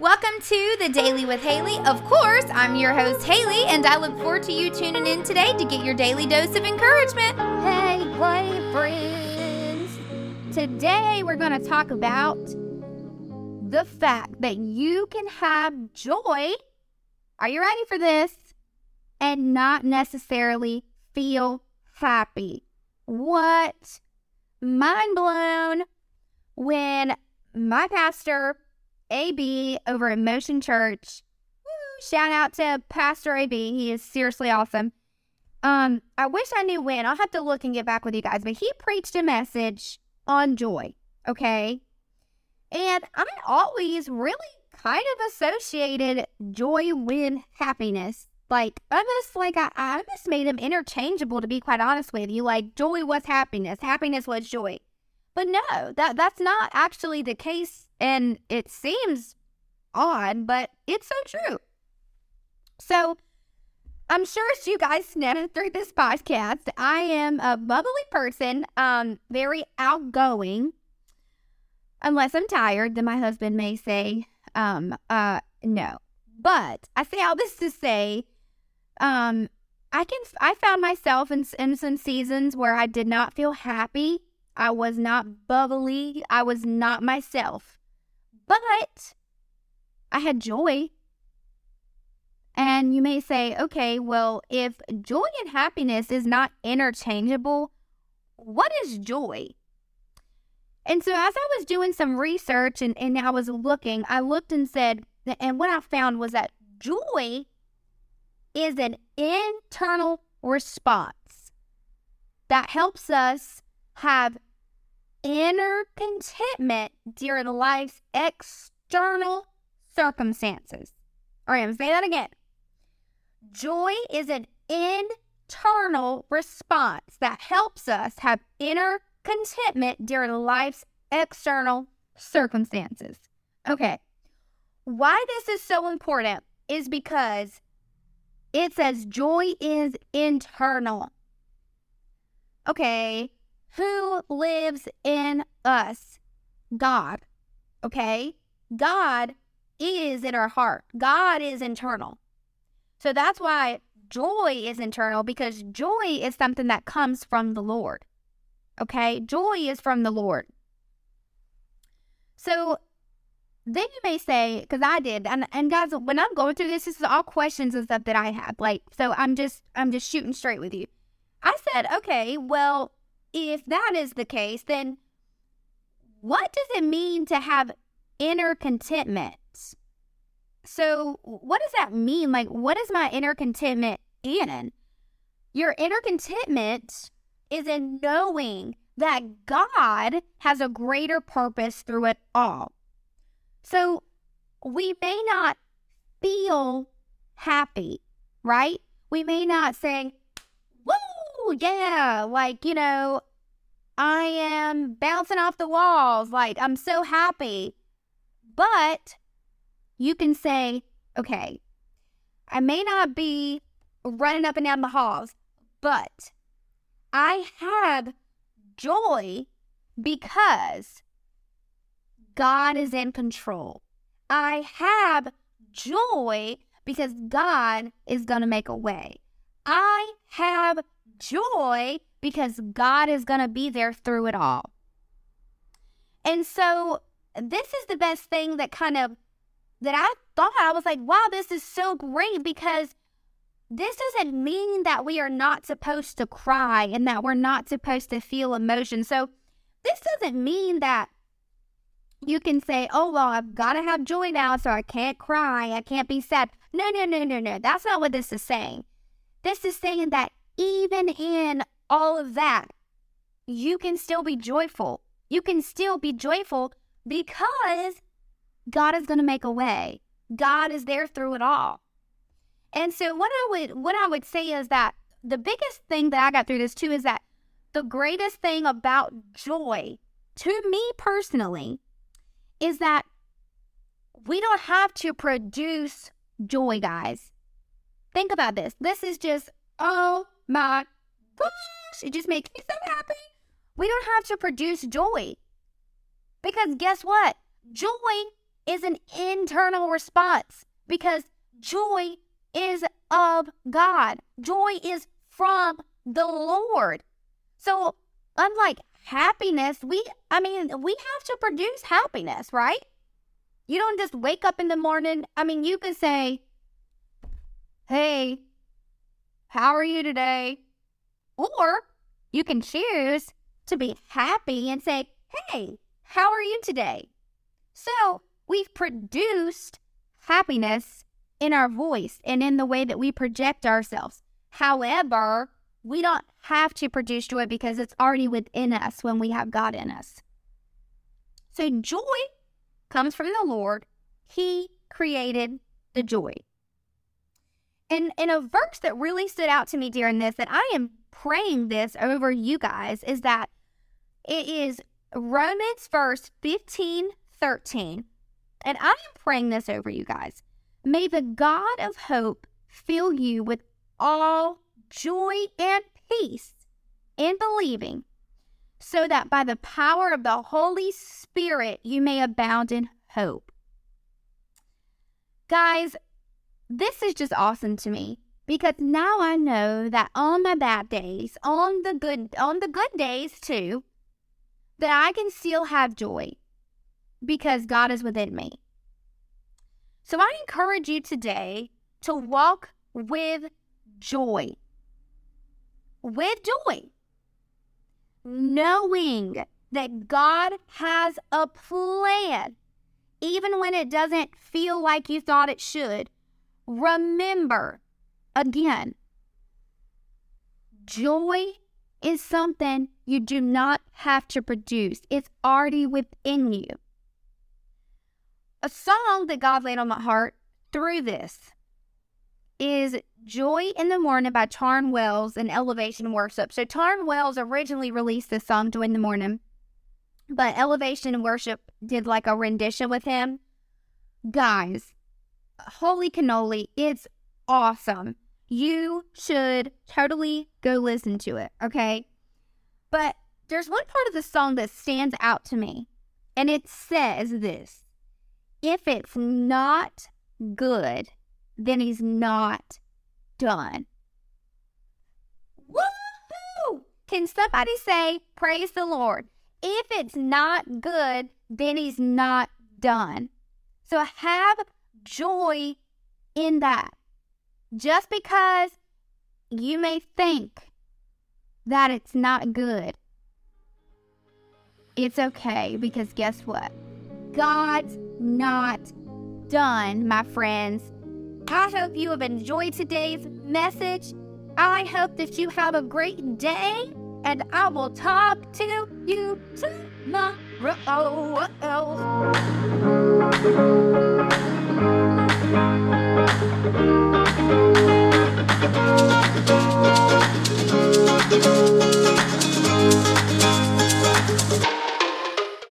Welcome to the Daily with Haley. Of course, I'm your host, Haley, and I look forward to you tuning in today to get your daily dose of encouragement. Hey, play friends. Today we're going to talk about the fact that you can have joy. Are you ready for this? And not necessarily feel happy. What? Mind blown when my pastor AB over at Motion Church. Shout out to Pastor AB. He is seriously awesome. Um, I wish I knew when. I'll have to look and get back with you guys. But he preached a message on joy. Okay. And I always really kind of associated joy with happiness. Like almost like I, I almost made them interchangeable to be quite honest with you. Like joy was happiness, happiness was joy. But no, that that's not actually the case and it seems odd, but it's so true. So I'm sure as you guys know through this podcast, I am a bubbly person, um, very outgoing. Unless I'm tired, then my husband may say, um, uh, no. But I say all this to say, um, I can I found myself in, in some seasons where I did not feel happy. I was not bubbly. I was not myself. But I had joy. And you may say, okay, well, if joy and happiness is not interchangeable, what is joy? And so, as I was doing some research and, and I was looking, I looked and said, and what I found was that joy is an internal response that helps us have inner contentment during life's external circumstances. All right, I'm going to say that again. Joy is an internal response that helps us have inner contentment during life's external circumstances. Okay. Why this is so important is because it says joy is internal. Okay. Who lives in us? God. Okay. God is in our heart. God is internal. So that's why joy is internal because joy is something that comes from the Lord. Okay? Joy is from the Lord. So then you may say, because I did, and, and guys, when I'm going through this, this is all questions and stuff that I have. Like, so I'm just I'm just shooting straight with you. I said, okay, well, if that is the case, then what does it mean to have inner contentment? So, what does that mean? Like, what is my inner contentment in? Your inner contentment is in knowing that God has a greater purpose through it all. So, we may not feel happy, right? We may not say, woo, yeah, like, you know, I am bouncing off the walls, like, I'm so happy. But you can say, okay, I may not be running up and down the halls, but I have joy because God is in control. I have joy because God is going to make a way. I have joy because God is going to be there through it all. And so, this is the best thing that kind of that I thought I was like, wow, this is so great because this doesn't mean that we are not supposed to cry and that we're not supposed to feel emotion. So this doesn't mean that you can say, oh, well, I've got to have joy now, so I can't cry. I can't be sad. No, no, no, no, no. That's not what this is saying. This is saying that even in all of that, you can still be joyful. You can still be joyful because God is going to make a way. God is there through it all. And so what I would what I would say is that the biggest thing that I got through this too is that the greatest thing about joy to me personally is that we don't have to produce joy, guys. Think about this. This is just, oh my gosh, it just makes me so happy. We don't have to produce joy. Because guess what? Joy is an internal response because joy is of God. Joy is from the Lord. So, unlike happiness, we, I mean, we have to produce happiness, right? You don't just wake up in the morning. I mean, you can say, Hey, how are you today? Or you can choose to be happy and say, Hey, how are you today? So we've produced happiness in our voice and in the way that we project ourselves. However, we don't have to produce joy because it's already within us when we have God in us. So joy comes from the Lord. He created the joy. And, and a verse that really stood out to me during this, that I am praying this over you guys, is that it is Romans verse 15, 13. And I am praying this over you guys. May the God of hope fill you with all joy and peace in believing, so that by the power of the Holy Spirit you may abound in hope. Guys, this is just awesome to me because now I know that on my bad days, on the good on the good days too, that I can still have joy because God is within me. So I encourage you today to walk with joy. With joy. Knowing that God has a plan, even when it doesn't feel like you thought it should. Remember, again, joy is something you do not have to produce, it's already within you. A song that God laid on my heart through this is Joy in the Morning by Tauren Wells and Elevation Worship. So, Tauren Wells originally released this song, Joy in the Morning, but Elevation Worship did like a rendition with him. Guys, holy cannoli, it's awesome. You should totally go listen to it, okay? But there's one part of the song that stands out to me, and it says this If it's not good, then he's not done. Woohoo! Can somebody say, Praise the Lord? If it's not good, then he's not done. So have joy in that. Just because you may think that it's not good, it's okay because guess what? God's not done, my friends. I hope you have enjoyed today's message. I hope that you have a great day, and I will talk to you tomorrow.